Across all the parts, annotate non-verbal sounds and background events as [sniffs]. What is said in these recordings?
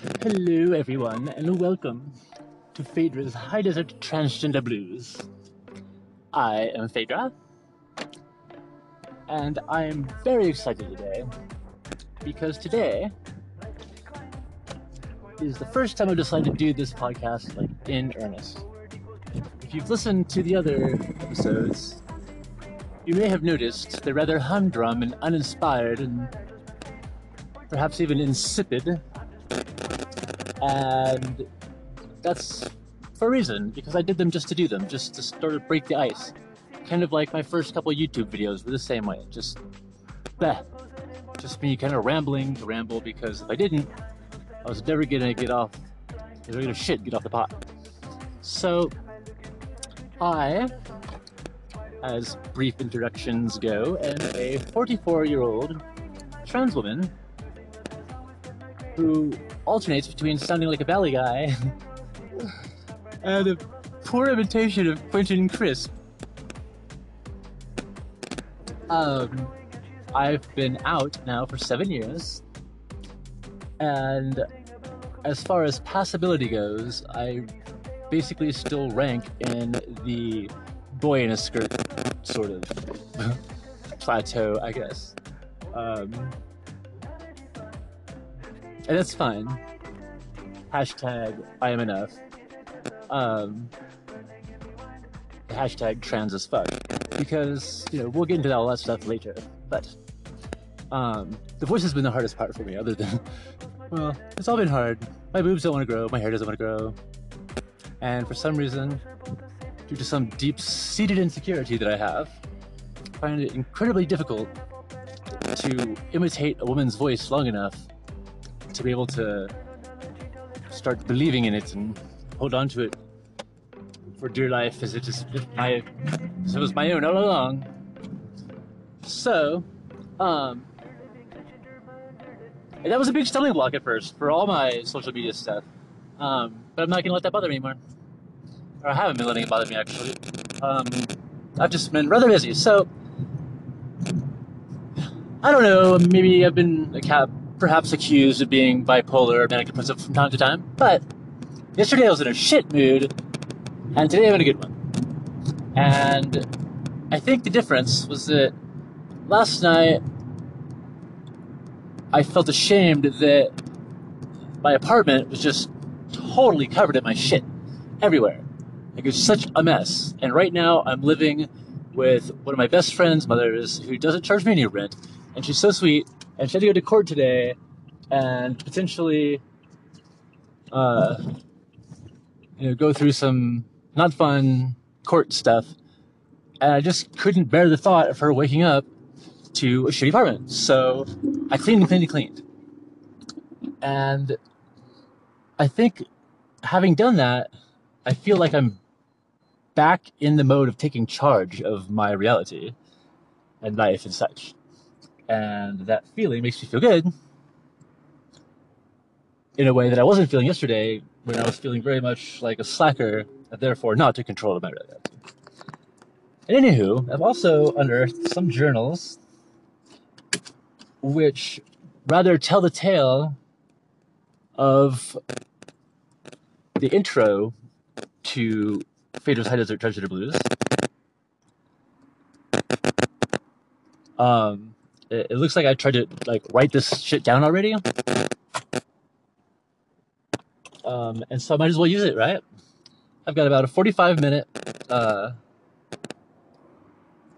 Hello, everyone, and welcome to Phaedra's High Desert Transgender Blues. I am Phaedra, and I am very excited today because today is the first time I've decided to do this podcast like in earnest. If you've listened to the other episodes, you may have noticed they're rather humdrum and uninspired and perhaps even insipid. And that's for a reason, because I did them just to do them, just to sort of break the ice. Kind of like my first couple YouTube videos were the same way. Just, bleh. Just me kind of rambling to ramble, because if I didn't, I was never gonna get off, was gonna shit, get off the pot. So, I, as brief introductions go, am a 44 year old trans woman who alternates between sounding like a belly guy [laughs] and a poor imitation of Quentin Crisp. Um, I've been out now for seven years, and as far as passability goes, I basically still rank in the boy in a skirt sort of [laughs] plateau, I guess. Um, and that's fine. Hashtag I am enough. Um, hashtag trans as fuck. Because, you know, we'll get into all that stuff later. But, um, the voice has been the hardest part for me, other than, [laughs] well, it's all been hard. My boobs don't want to grow, my hair doesn't want to grow. And for some reason, due to some deep seated insecurity that I have, I find it incredibly difficult to imitate a woman's voice long enough to be able to start believing in it and hold on to it for dear life as it is my as it was my own all along. So, um that was a big stumbling block at first for all my social media stuff. Um, but I'm not gonna let that bother me anymore. Or I haven't been letting it bother me actually. Um, I've just been rather busy. So I don't know, maybe I've been a cat perhaps accused of being bipolar or manic depressive from time to time, but yesterday I was in a shit mood, and today I'm in a good one. And I think the difference was that last night I felt ashamed that my apartment was just totally covered in my shit everywhere. Like it was such a mess. And right now I'm living with one of my best friend's mothers who doesn't charge me any rent, and she's so sweet and she had to go to court today and potentially uh, you know go through some not fun court stuff. And i just couldn't bear the thought of her waking up to a shitty apartment. So i cleaned and cleaned and cleaned. And i think having done that i feel like i'm back in the mode of taking charge of my reality and life and such and that feeling makes me feel good in a way that I wasn't feeling yesterday when I was feeling very much like a slacker and therefore not to control of my reality. And anywho, I've also unearthed some journals which rather tell the tale of the intro to Phaedra's High Desert Transgender Blues. Um, it, looks like I tried to like write this shit down already. Um, and so I might as well use it, right? I've got about a 45 minute uh,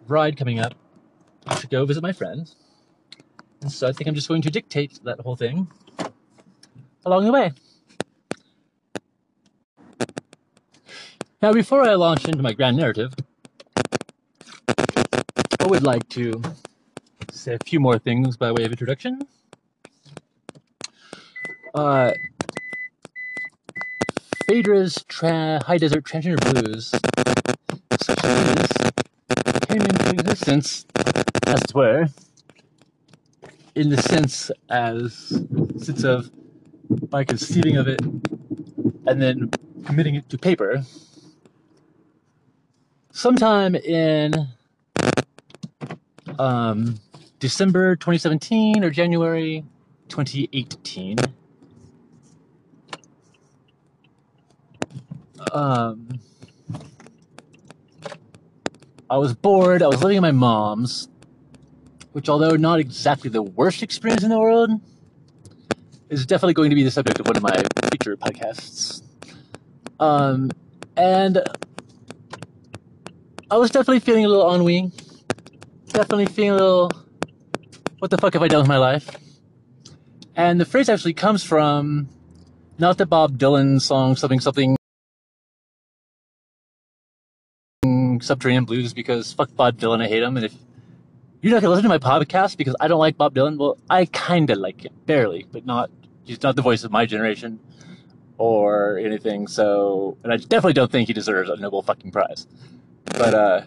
ride coming up to go visit my friends. And so I think I'm just going to dictate that whole thing along the way. Now, before I launch into my grand narrative, I would like to say a few more things by way of introduction. Uh, Phaedra's tra- High Desert Transgender Blues, came into existence, as it were, in the sense as sense of by conceiving of it and then committing it to paper sometime in um, December 2017 or January 2018. um, I was bored. I was living at my mom's, which, although not exactly the worst experience in the world, is definitely going to be the subject of one of my future podcasts. Um, and I was definitely feeling a little ennui. Definitely feeling a little, what the fuck have I done with my life? And the phrase actually comes from not the Bob Dylan song, something, something, Subterranean Blues, because fuck Bob Dylan, I hate him. And if you're not gonna listen to my podcast because I don't like Bob Dylan, well, I kinda like him, barely, but not, he's not the voice of my generation or anything. So, and I definitely don't think he deserves a Nobel fucking prize. But, uh,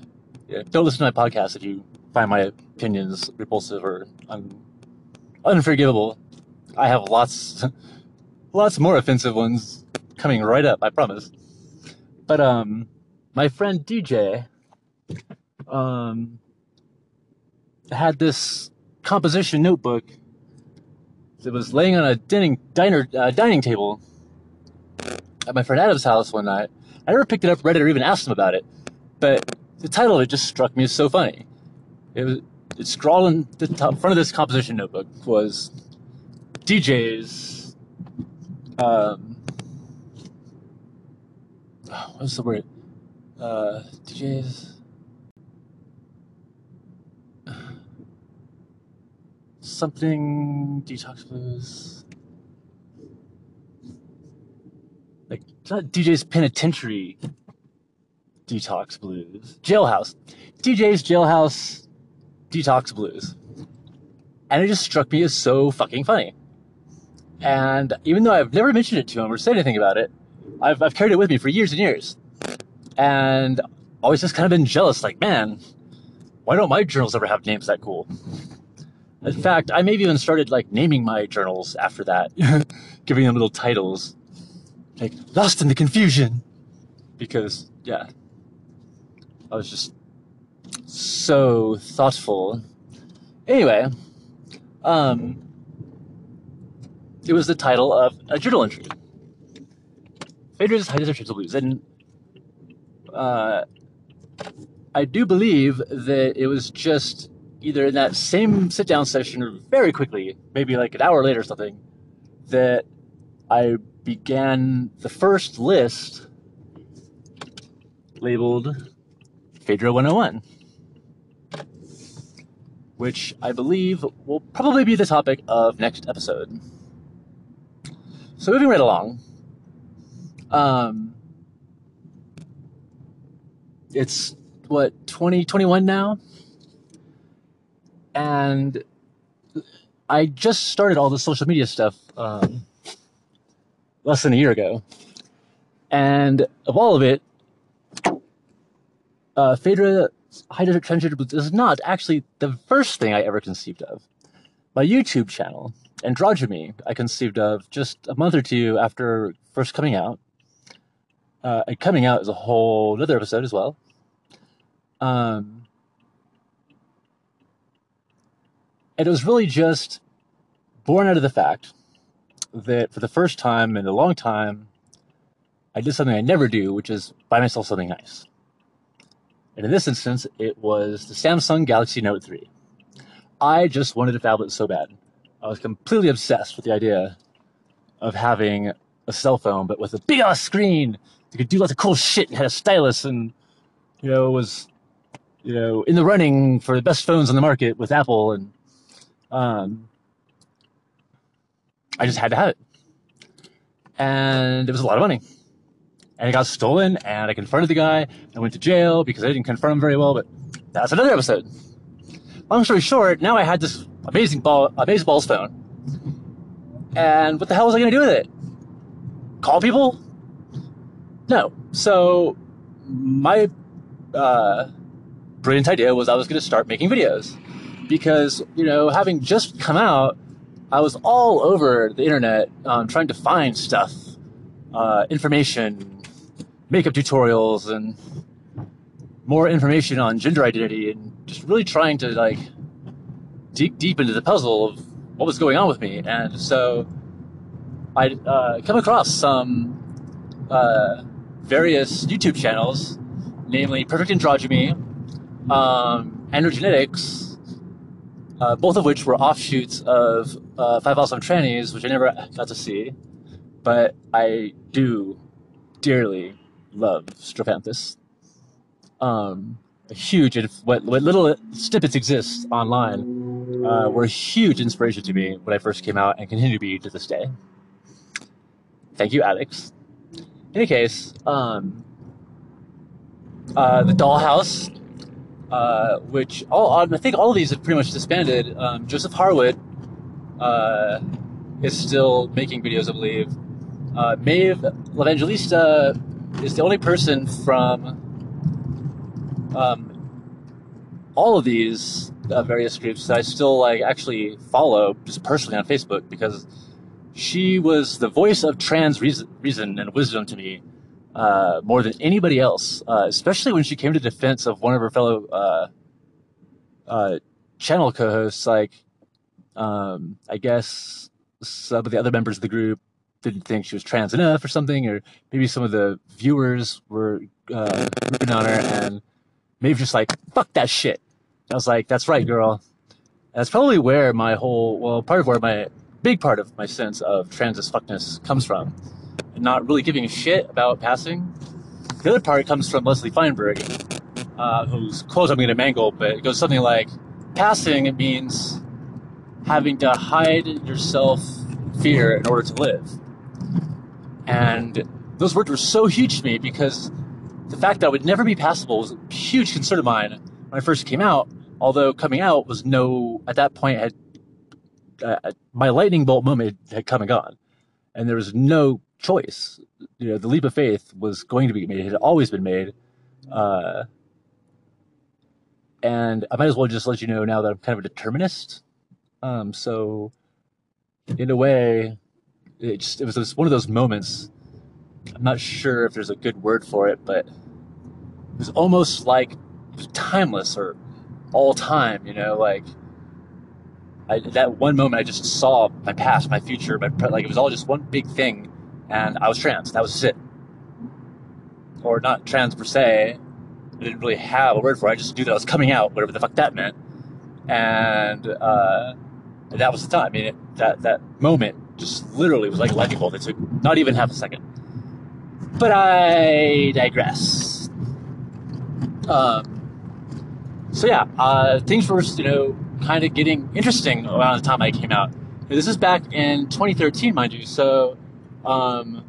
yeah, don't listen to my podcast if you find my opinions repulsive or un- unforgivable. I have lots, [laughs] lots more offensive ones coming right up. I promise. But um, my friend DJ, um, had this composition notebook that was laying on a dining diner uh, dining table at my friend Adam's house one night. I never picked it up, read it, or even asked him about it. But the title of it just struck me as so funny. It was it's scrawled the top front of this composition notebook was DJ's um [sighs] what's the word? Uh DJ's [sighs] something detox blues. Like DJ's penitentiary detox blues. Jailhouse. DJ's jailhouse detox blues. And it just struck me as so fucking funny. And even though I've never mentioned it to him or said anything about it I've, I've carried it with me for years and years. And always just kind of been jealous like man why don't my journals ever have names that cool? In fact, I maybe even started like naming my journals after that, [laughs] giving them little titles, like "Lost in the Confusion," because yeah, I was just so thoughtful. Anyway, um, it was the title of a journal entry. Phaedra's High Desert Blues, and uh, I do believe that it was just either in that same sit down session or very quickly, maybe like an hour later or something, that I began the first list labeled Phaedra 101, which I believe will probably be the topic of next episode. So moving right along, um, it's what 2021 now and I just started all the social media stuff um, less than a year ago, and of all of it, uh, Phaedra Transgender Blues is not actually the first thing I ever conceived of. My YouTube channel, Androgyny, I conceived of just a month or two after first coming out. Uh, and coming out is a whole other episode as well. Um, And it was really just born out of the fact that for the first time in a long time, I did something I never do, which is buy myself something nice. And in this instance, it was the Samsung Galaxy Note 3. I just wanted a tablet so bad. I was completely obsessed with the idea of having a cell phone, but with a big ass screen that could do lots of cool shit and had a stylus and, you know, was, you know, in the running for the best phones on the market with Apple and um, I just had to have it. And it was a lot of money. And it got stolen, and I confronted the guy. I went to jail because I didn't confront him very well, but that's another episode. Long story short, now I had this amazing ball, a baseball's phone. And what the hell was I going to do with it? Call people? No. So, my uh, brilliant idea was I was going to start making videos because you know having just come out i was all over the internet um, trying to find stuff uh, information makeup tutorials and more information on gender identity and just really trying to like dig deep into the puzzle of what was going on with me. And so i uh, come across some uh, various YouTube channels, namely Perfect Androgyny, um, Androgenetics, uh, both of which were offshoots of uh, Five Awesome Trannies, which I never got to see, but I do dearly love Strophanthus. Um, a huge, what, what little snippets exist online uh, were a huge inspiration to me when I first came out and continue to be to this day. Thank you, Alex. In any case, um, uh, the Dollhouse, uh, which all I think all of these have pretty much disbanded. Um, Joseph Harwood uh, is still making videos, I believe. Uh, Maeve L'Evangelista is the only person from um, all of these uh, various groups that I still like actually follow just personally on Facebook because she was the voice of trans reason, reason and wisdom to me uh, more than anybody else, uh, especially when she came to defense of one of her fellow uh, uh, channel co-hosts. Like, um, I guess some of the other members of the group didn't think she was trans enough or something, or maybe some of the viewers were uh, ripping on her, and maybe just like fuck that shit. I was like, that's right, girl. that's probably where my whole well, part of where my big part of my sense of trans as fuckness comes from, and not really giving a shit about passing. The other part comes from Leslie Feinberg, uh, whose quote I'm going to mangle, but it goes something like, "Passing it means having to hide yourself fear in order to live." And those words were so huge to me because the fact that I would never be passable was a huge concern of mine when I first came out. Although coming out was no, at that point, had uh, my lightning bolt moment had come and gone, and there was no choice. You know, the leap of faith was going to be made; it had always been made. Uh, and I might as well just let you know now that I'm kind of a determinist. Um, so, in a way, it just it was one of those moments. I'm not sure if there's a good word for it, but it was almost like was timeless or all time. You know, like I, that one moment I just saw my past, my future, my like it was all just one big thing, and I was trans. That was it, or not trans per se. I didn't really have a word for it. I just knew that I was coming out, whatever the fuck that meant, and, uh, that was the time. I mean, it, that that moment just literally was like a lightning bolt. It took not even half a second. But I digress. Um, so yeah, uh, things were, you know, kind of getting interesting around the time I came out. This is back in 2013, mind you. So, um,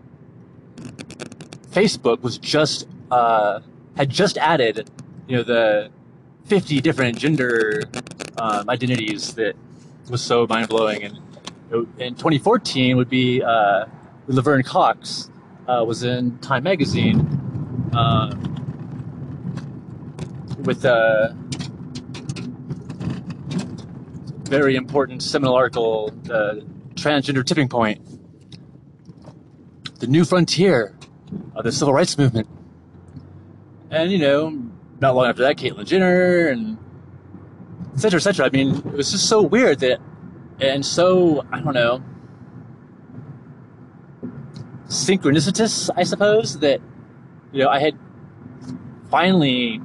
Facebook was just uh, had just added, you know, the 50 different gender um, identities that was so mind blowing and in 2014 would be uh, Laverne Cox uh, was in Time Magazine uh, with a very important seminal article, "The Transgender Tipping Point, the new frontier of the civil rights movement. And, you know, not long after that, Caitlyn Jenner and et cetera, et cetera. I mean, it was just so weird that and so I don't know synchronicitous, I suppose, that you know I had finally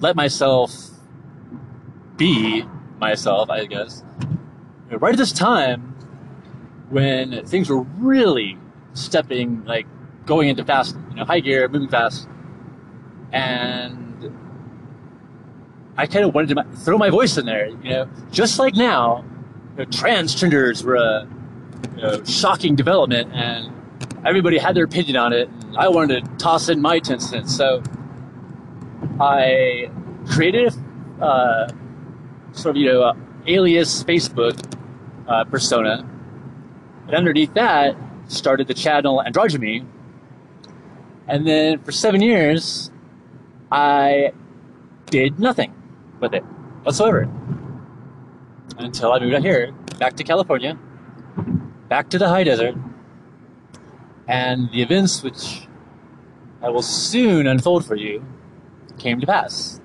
let myself be myself, I guess, right at this time when things were really stepping like going into fast, you know, high gear, moving fast, and I kind of wanted to throw my voice in there, you know, just like now know, transgenders were a you know, shocking development, and everybody had their opinion on it. And I wanted to toss in my ten cents, so I created a uh, sort of you know alias Facebook uh, persona, and underneath that started the channel Androgyny. And then for seven years, I did nothing with it whatsoever until I moved out here, back to California, back to the high desert, and the events which I will soon unfold for you came to pass.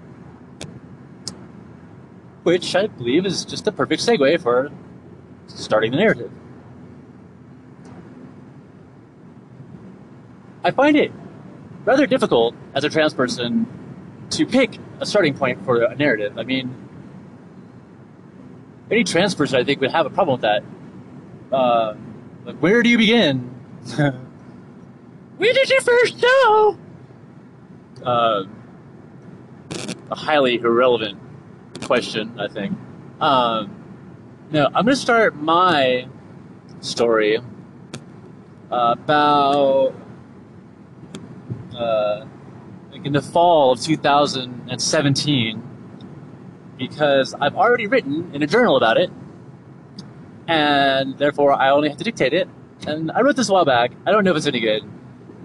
Which I believe is just the perfect segue for starting the narrative. I find it rather difficult as a trans person to pick a starting point for a narrative. I mean, any trans person, I think, would have a problem with that. Uh, like, where do you begin? where did you first know? Uh, a highly irrelevant question, I think. Um, no, I'm going to start my story about uh, like in the fall of 2017 because I've already written in a journal about it, and therefore I only have to dictate it. And I wrote this a while back. I don't know if it's any good.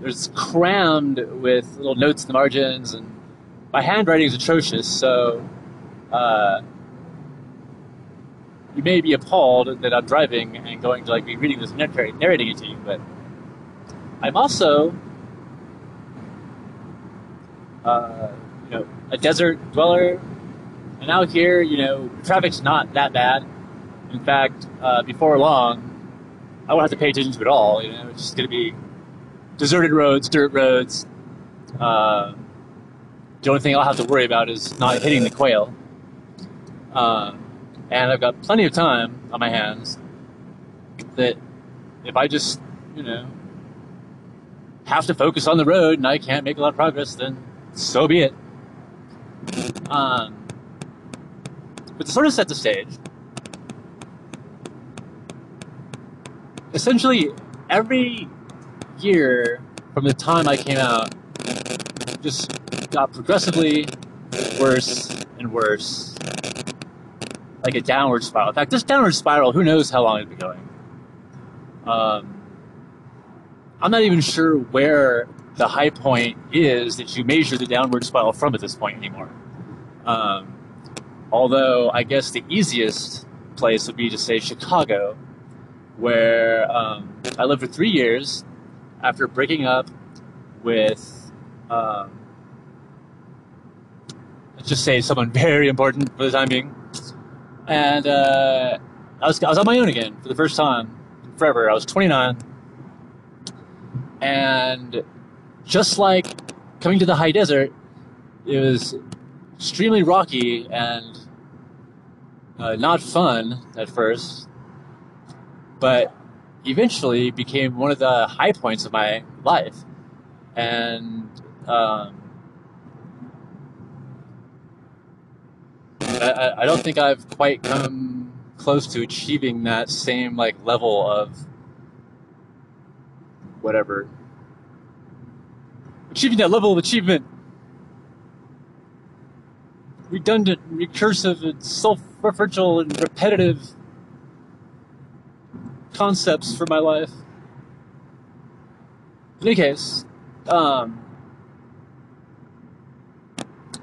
It's crammed with little notes in the margins, and my handwriting is atrocious. So uh, you may be appalled that I'm driving and going to like be reading this narrating it to you, but I'm also uh, you know a desert dweller, and out here, you know, traffic's not that bad. In fact, uh, before long, I won't have to pay attention to it all. You know, it's just going to be deserted roads, dirt roads. Uh, the only thing I'll have to worry about is not hitting the quail. Uh, and I've got plenty of time on my hands that if I just, you know, have to focus on the road and I can't make a lot of progress, then so be it. Um, but to sort of set the stage, essentially every year from the time I came out just got progressively worse and worse like a downward spiral. In fact, this downward spiral, who knows how long it'd be going. Um, I'm not even sure where the high point is that you measure the downward spiral from at this point anymore. Um, although I guess the easiest place would be to say Chicago, where um, I lived for three years after breaking up with, um, let's just say someone [laughs] very important for the time being. And uh, I, was, I was on my own again for the first time in forever. I was 29. And just like coming to the high desert, it was extremely rocky and uh, not fun at first, but eventually became one of the high points of my life. And um, I, I don't think I've quite come close to achieving that same like level of whatever achieving that level of achievement redundant recursive and self-referential and repetitive concepts for my life in any case um,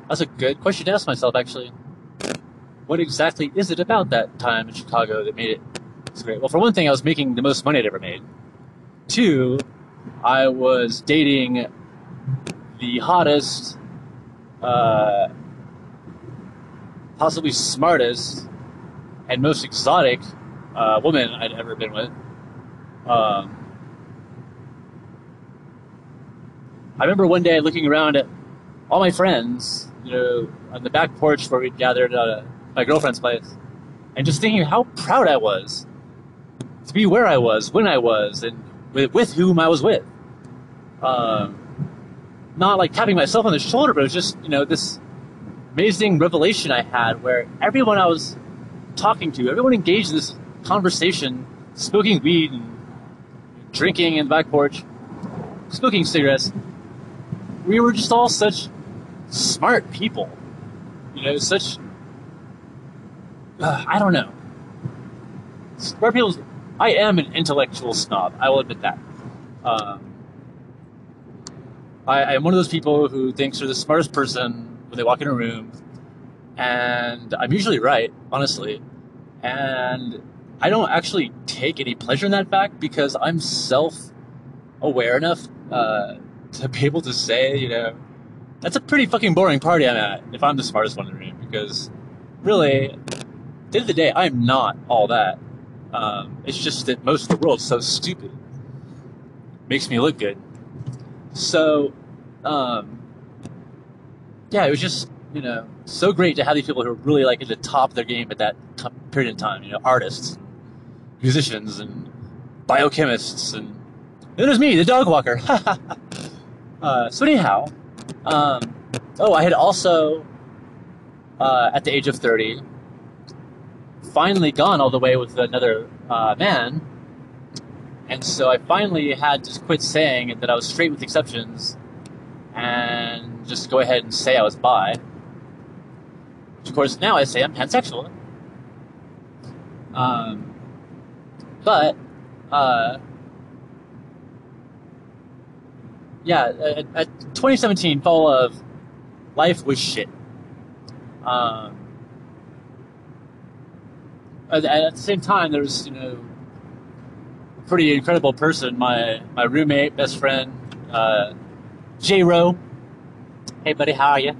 that's a good question to ask myself actually what exactly is it about that time in Chicago that made it so great? Well, for one thing, I was making the most money I'd ever made. Two, I was dating the hottest, uh, possibly smartest, and most exotic uh, woman I'd ever been with. Um, I remember one day looking around at all my friends, you know, on the back porch where we'd gathered uh, my girlfriend's place, and just thinking how proud I was to be where I was, when I was, and with, with whom I was with. Um, not like tapping myself on the shoulder, but it was just, you know, this amazing revelation I had where everyone I was talking to, everyone engaged in this conversation, smoking weed and drinking in the back porch, smoking cigarettes. We were just all such smart people, you know, such uh, I don't know. Smart people. I am an intellectual snob. I will admit that. Um, I, am one of those people who thinks they're the smartest person when they walk in a room, and I'm usually right, honestly. And I don't actually take any pleasure in that fact because I'm self-aware enough uh, to be able to say, you know, that's a pretty fucking boring party I'm at if I'm the smartest one in the room because really at the end of the day, I'm not all that. Um, it's just that most of the world's so stupid. Makes me look good. So, um, yeah, it was just you know so great to have these people who are really like at the top of their game at that t- period in time. You know, artists, musicians, and biochemists, and then there's me, the dog walker. [laughs] uh, so anyhow, um, oh, I had also uh, at the age of thirty finally gone all the way with another uh, man. And so I finally had to quit saying that I was straight with exceptions and just go ahead and say I was bi. Which, of course, now I say I'm pansexual. Um, but, uh, yeah, at, at 2017, fall of life was shit. Um, at, at the same time, there was, you know, a pretty incredible person, my, my roommate, best friend, uh, J Ro. Hey, buddy, how are you?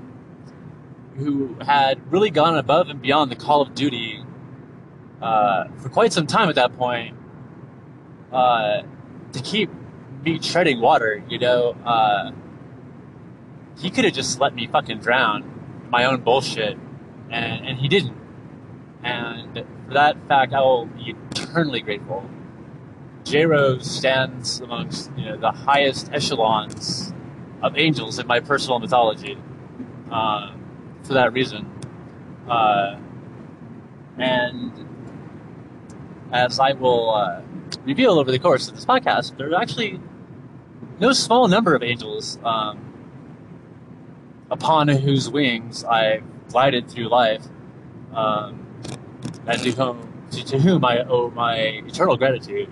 Who had really gone above and beyond the call of duty uh, for quite some time at that point uh, to keep me treading water, you know. Uh, he could have just let me fucking drown my own bullshit, and, and he didn't. And for that fact, I will be eternally grateful. J Rose stands amongst you know the highest echelons of angels in my personal mythology. Uh, for that reason, uh, and as I will uh, reveal over the course of this podcast, there are actually no small number of angels um, upon whose wings I glided through life. Um, and to whom, to, to whom I owe my eternal gratitude.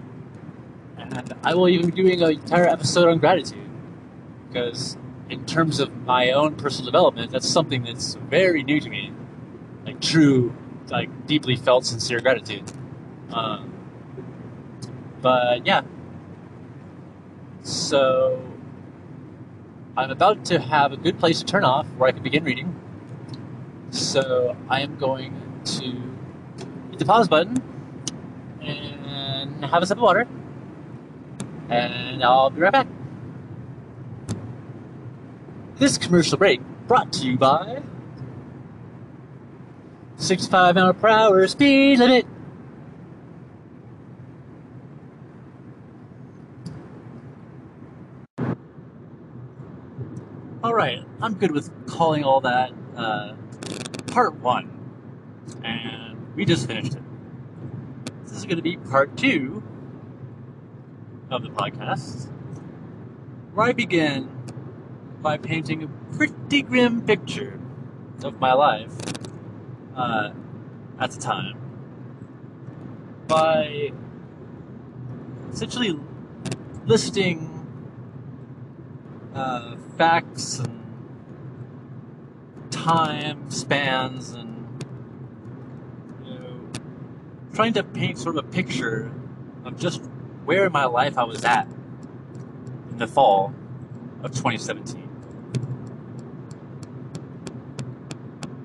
And I will even be doing an entire episode on gratitude because, in terms of my own personal development, that's something that's very new to me, like true, like deeply felt, sincere gratitude. Um, but yeah, so I'm about to have a good place to turn off where I can begin reading. So I am going to hit the pause button and have a sip of water. And I'll be right back. This commercial break brought to you by 65 mile per hour speed limit. All right, I'm good with calling all that uh, part one. And we just finished it. This is going to be part two of the podcast, where I begin by painting a pretty grim picture of my life uh, at the time by essentially listing uh, facts and time spans and trying to paint sort of a picture of just where in my life I was at in the fall of 2017.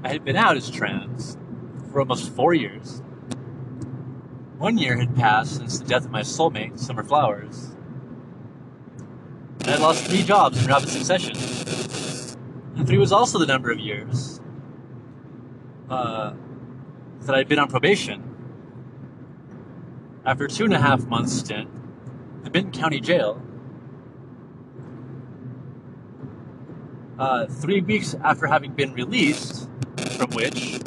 I had been out as trans for almost four years. One year had passed since the death of my soulmate, Summer Flowers. I had lost three jobs in rapid succession. And three was also the number of years uh, that I'd been on probation after two and a half months stint in the Benton County Jail, uh, three weeks after having been released, from which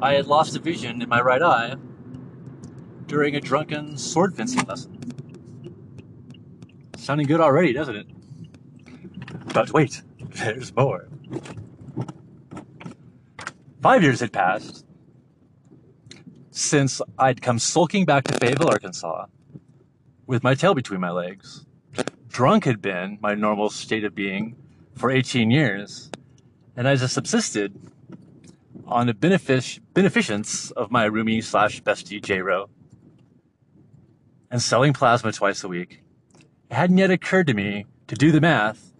I had lost a vision in my right eye during a drunken sword fencing lesson. Sounding good already, doesn't it? But wait, [laughs] there's more. Five years had passed since I'd come sulking back to Fayetteville, Arkansas, with my tail between my legs. Drunk had been my normal state of being for 18 years, and as I subsisted on the benefic- beneficence of my roomie slash bestie J-Ro. And selling plasma twice a week. It hadn't yet occurred to me to do the math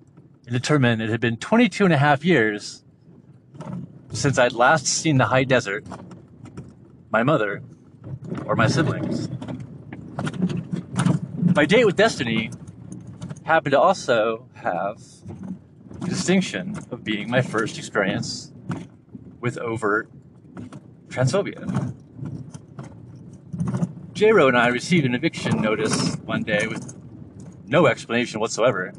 and determine it had been 22 and a half years since I'd last seen the high desert my mother, or my siblings. My date with Destiny happened to also have the distinction of being my first experience with overt transphobia. J-Ro and I received an eviction notice one day with no explanation whatsoever.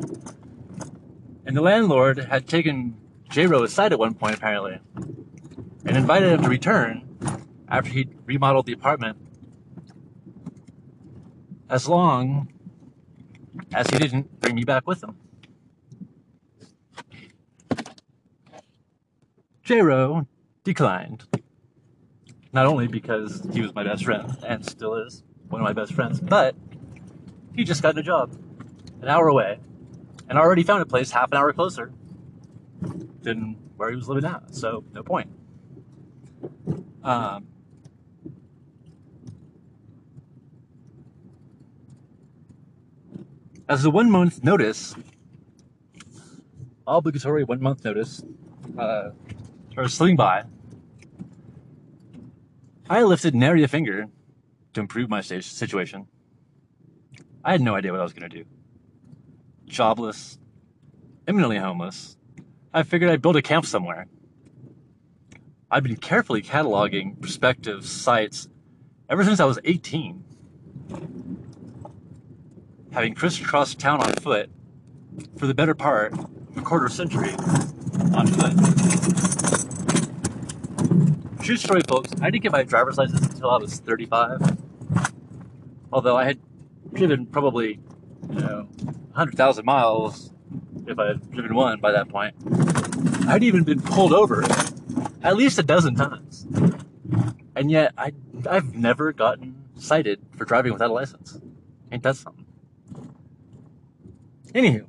And the landlord had taken J-Ro aside at one point, apparently, and invited him to return after he'd remodeled the apartment as long as he didn't bring me back with him. J-Ro declined. Not only because he was my best friend, and still is one of my best friends, but he just got a job an hour away and already found a place half an hour closer than where he was living at. So, no point. Um, as a one month notice, obligatory one month notice, uh, or slipping by, I lifted nary a finger to improve my situation. I had no idea what I was going to do. Jobless, imminently homeless, I figured I'd build a camp somewhere. I'd been carefully cataloging prospective sites ever since I was 18 having crisscrossed town on foot for the better part of a quarter century True story, folks. I didn't get my driver's license until I was 35. Although I had driven probably, you know, 100,000 miles if I had driven one by that point. I'd even been pulled over at least a dozen times. And yet, I, I've never gotten cited for driving without a license. Ain't that something? Anywho.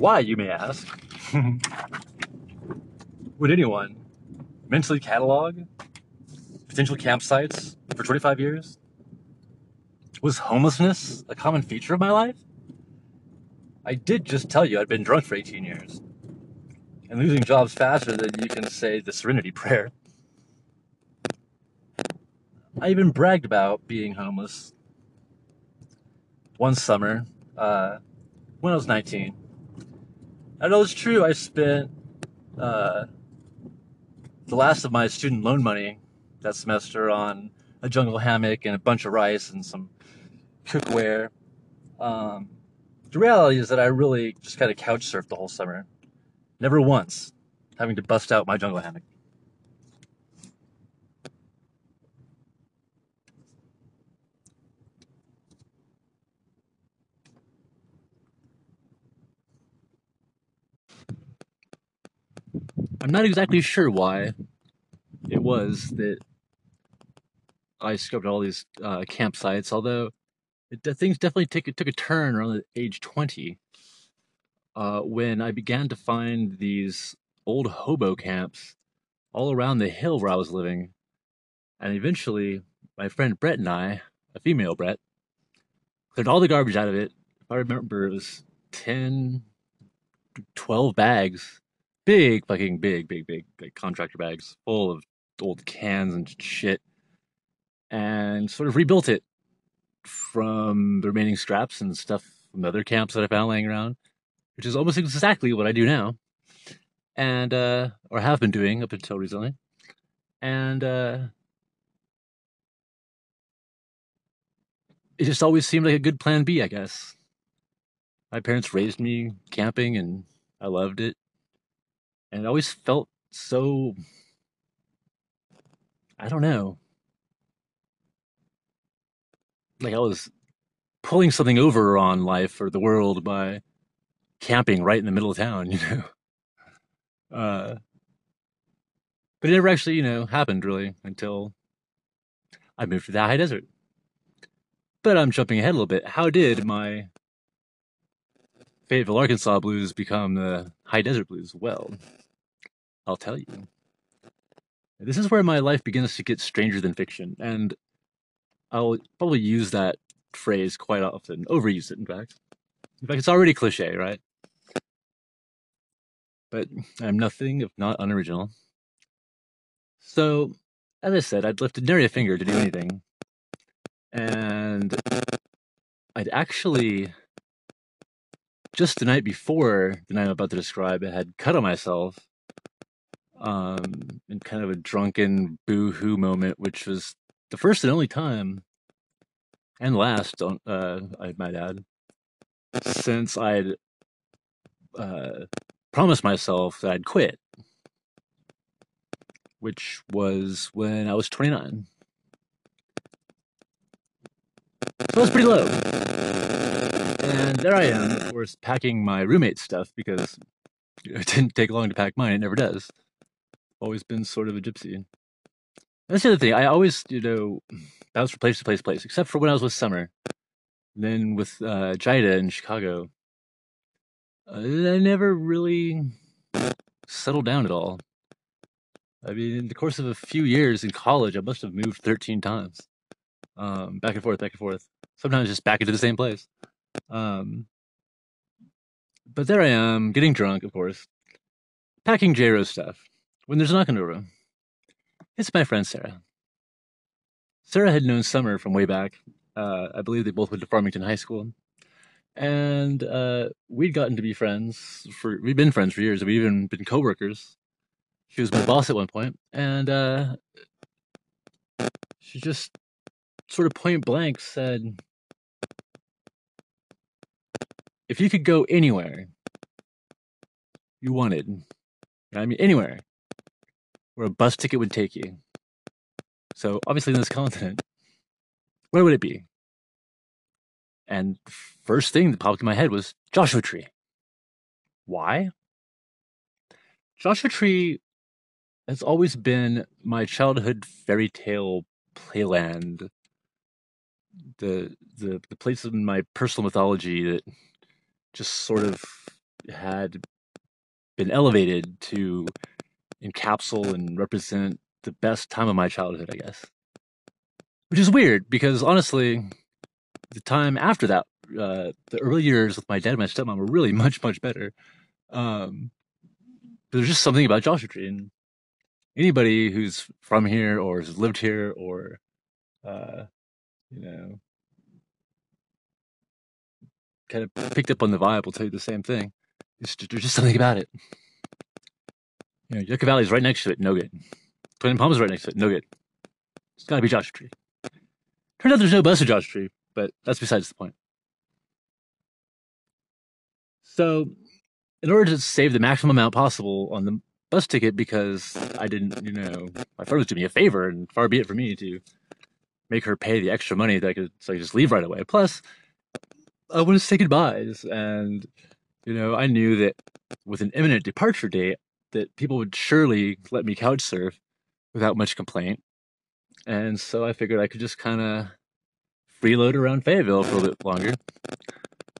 Why, you may ask? [laughs] Would anyone mentally catalog potential campsites for 25 years? Was homelessness a common feature of my life? I did just tell you I'd been drunk for 18 years and losing jobs faster than you can say the Serenity Prayer. I even bragged about being homeless one summer uh, when I was 19. I know it's true. I spent uh, the last of my student loan money that semester on a jungle hammock and a bunch of rice and some cookware. Um, the reality is that I really just kind of couch surfed the whole summer. Never once having to bust out my jungle hammock. I'm not exactly sure why it was that I scoped all these uh, campsites, although it, things definitely take, took a turn around age 20 uh, when I began to find these old hobo camps all around the hill where I was living. And eventually, my friend Brett and I, a female Brett, cleared all the garbage out of it. If I remember, it was 10, 12 bags big, fucking big, big, big, big contractor bags full of old cans and shit, and sort of rebuilt it from the remaining scraps and stuff from other camps that I found laying around, which is almost exactly what I do now, and uh, or have been doing up until recently, and uh, it just always seemed like a good plan B, I guess. My parents raised me camping, and I loved it and it always felt so I don't know. Like I was pulling something over on life or the world by camping right in the middle of town, [laughs] you know. Uh, but it never actually, you know, happened really until I moved to the high desert. But I'm jumping ahead a little bit. How did my Fayetteville, Arkansas blues become the high desert blues? Well, I'll tell you. This is where my life begins to get stranger than fiction, and I'll probably use that phrase quite often, overuse it, in fact. In fact, it's already cliche, right? But I'm nothing if not unoriginal. So, as I said, I'd lifted nary a finger to do anything. And I'd actually just the night before the night I'm about to describe, I had cut on myself um, in kind of a drunken boo-hoo moment, which was the first and only time, and last, don't uh, I might add, since I'd uh, promised myself that I'd quit, which was when I was 29. So it was pretty low. And there I am, of course, packing my roommate's stuff because [laughs] it didn't take long to pack mine. It never does. Always been sort of a gypsy. That's the other thing. I always, you know, [sniffs] bounce from place to place to place, except for when I was with Summer. Then with uh, Jida in Chicago, uh, I never really settled down at all. I mean, in the course of a few years in college, I must have moved 13 times. Um, back and forth, back and forth. Sometimes just back into the same place. Um, but there I am, getting drunk, of course, packing J stuff when there's a knock on the door. It's my friend Sarah. Sarah had known Summer from way back. Uh, I believe they both went to Farmington High School. And uh, we'd gotten to be friends for, we'd been friends for years. We'd even been coworkers. She was my boss at one point, and uh, she just sort of point blank said, if you could go anywhere you wanted, I mean, anywhere where a bus ticket would take you. So, obviously, in this continent, where would it be? And first thing that popped in my head was Joshua Tree. Why? Joshua Tree has always been my childhood fairy tale playland. The the the place in my personal mythology that just sort of had been elevated to encapsulate and represent the best time of my childhood, I guess. Which is weird because honestly, the time after that, uh, the early years with my dad and my stepmom were really [laughs] much, much better. Um, there's just something about Joshua Tree. And anybody who's from here or has lived here or, uh, you know, kind of picked up on the vibe will tell you the same thing. Just, there's just something about it. You know, Yucca Valley is right next to it, no good. Twin Palms is right next to it, no good. It's got to be Joshua Tree. Turns out there's no bus to Joshua Tree, but that's besides the point. So, in order to save the maximum amount possible on the bus ticket, because I didn't, you know, my friend was doing me a favor, and far be it for me to make her pay the extra money that I could, so I could just leave right away. Plus, I wanted to say goodbyes, and you know, I knew that with an imminent departure date, that people would surely let me couch surf without much complaint. And so I figured I could just kind of freeload around Fayetteville for a little bit longer.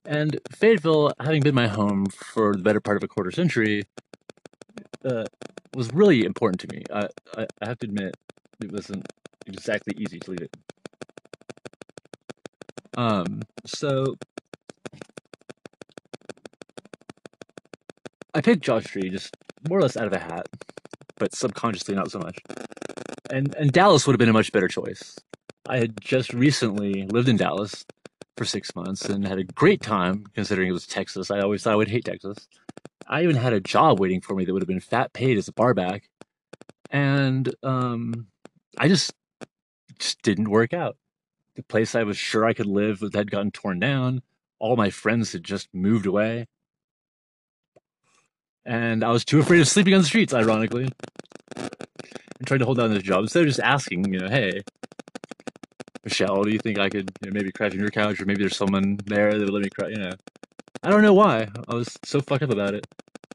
And Fayetteville, having been my home for the better part of a quarter century, uh, was really important to me. I, I, I have to admit, it wasn't exactly easy to leave it. Um, so I picked Joshua Tree just more or less out of a hat, but subconsciously not so much. And and Dallas would have been a much better choice. I had just recently lived in Dallas for six months and had a great time considering it was Texas. I always thought I would hate Texas. I even had a job waiting for me that would have been fat paid as a barback. And um, I just just didn't work out. The place I was sure I could live had gotten torn down. All my friends had just moved away. And I was too afraid of sleeping on the streets, ironically. And trying to hold down this job instead of just asking, you know, hey, Michelle, do you think I could you know, maybe crash on your couch, or maybe there's someone there that would let me crash? You know, I don't know why. I was so fucked up about it.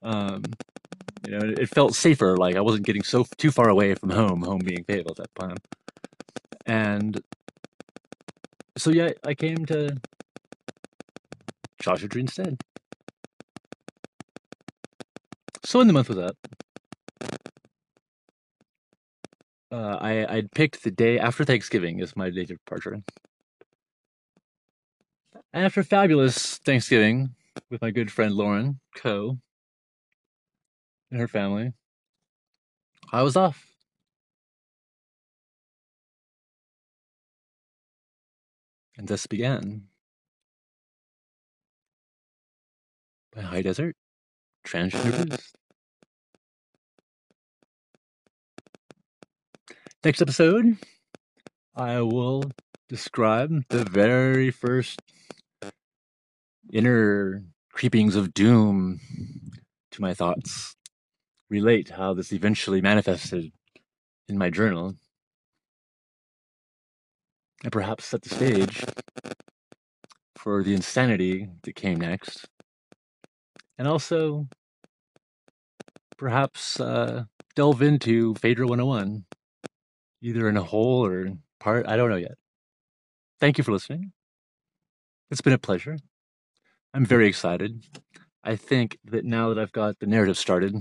Um, you know, it, it, felt safer. Like I wasn't getting so too far away from home. Home being Fayetteville at that time, and so yeah, I came to Joshua Tree instead. So in the month was up, uh, I I'd picked the day after Thanksgiving as my date of departure. And after fabulous Thanksgiving with my good friend Lauren Co. and her family, I was off. And thus began by High Desert Transgender? Uh, next episode, I will describe the very first inner creepings of doom to my thoughts, relate how this eventually manifested in my journal, and perhaps set the stage for the insanity that came next, and also perhaps uh, delve into Phaedra 101 either in a whole or part. I don't know yet. Thank you for listening. It's been a pleasure. I'm very excited. I think that now that I've got the narrative started,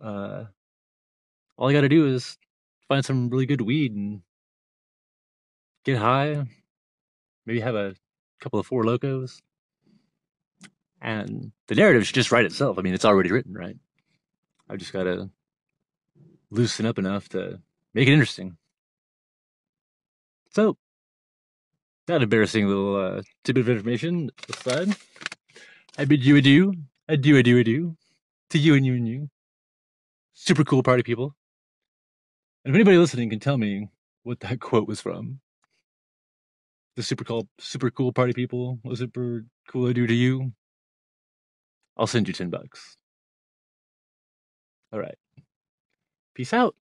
uh, all I got to do is find some really good weed and get high, maybe have a couple of Four Lokos, and the narrative should just write itself. I mean, it's already written, right? I've just got to loosen up enough to make it interesting. So, that embarrassing little uh, tidbit of information aside, I bid you adieu, adieu, adieu, adieu, to you and you and you, super cool party people. And if anybody listening can tell me what that [laughs] quote was from, the super cool, super cool party people, was super cool adieu to you, I'll send you ten bucks. All right, peace out.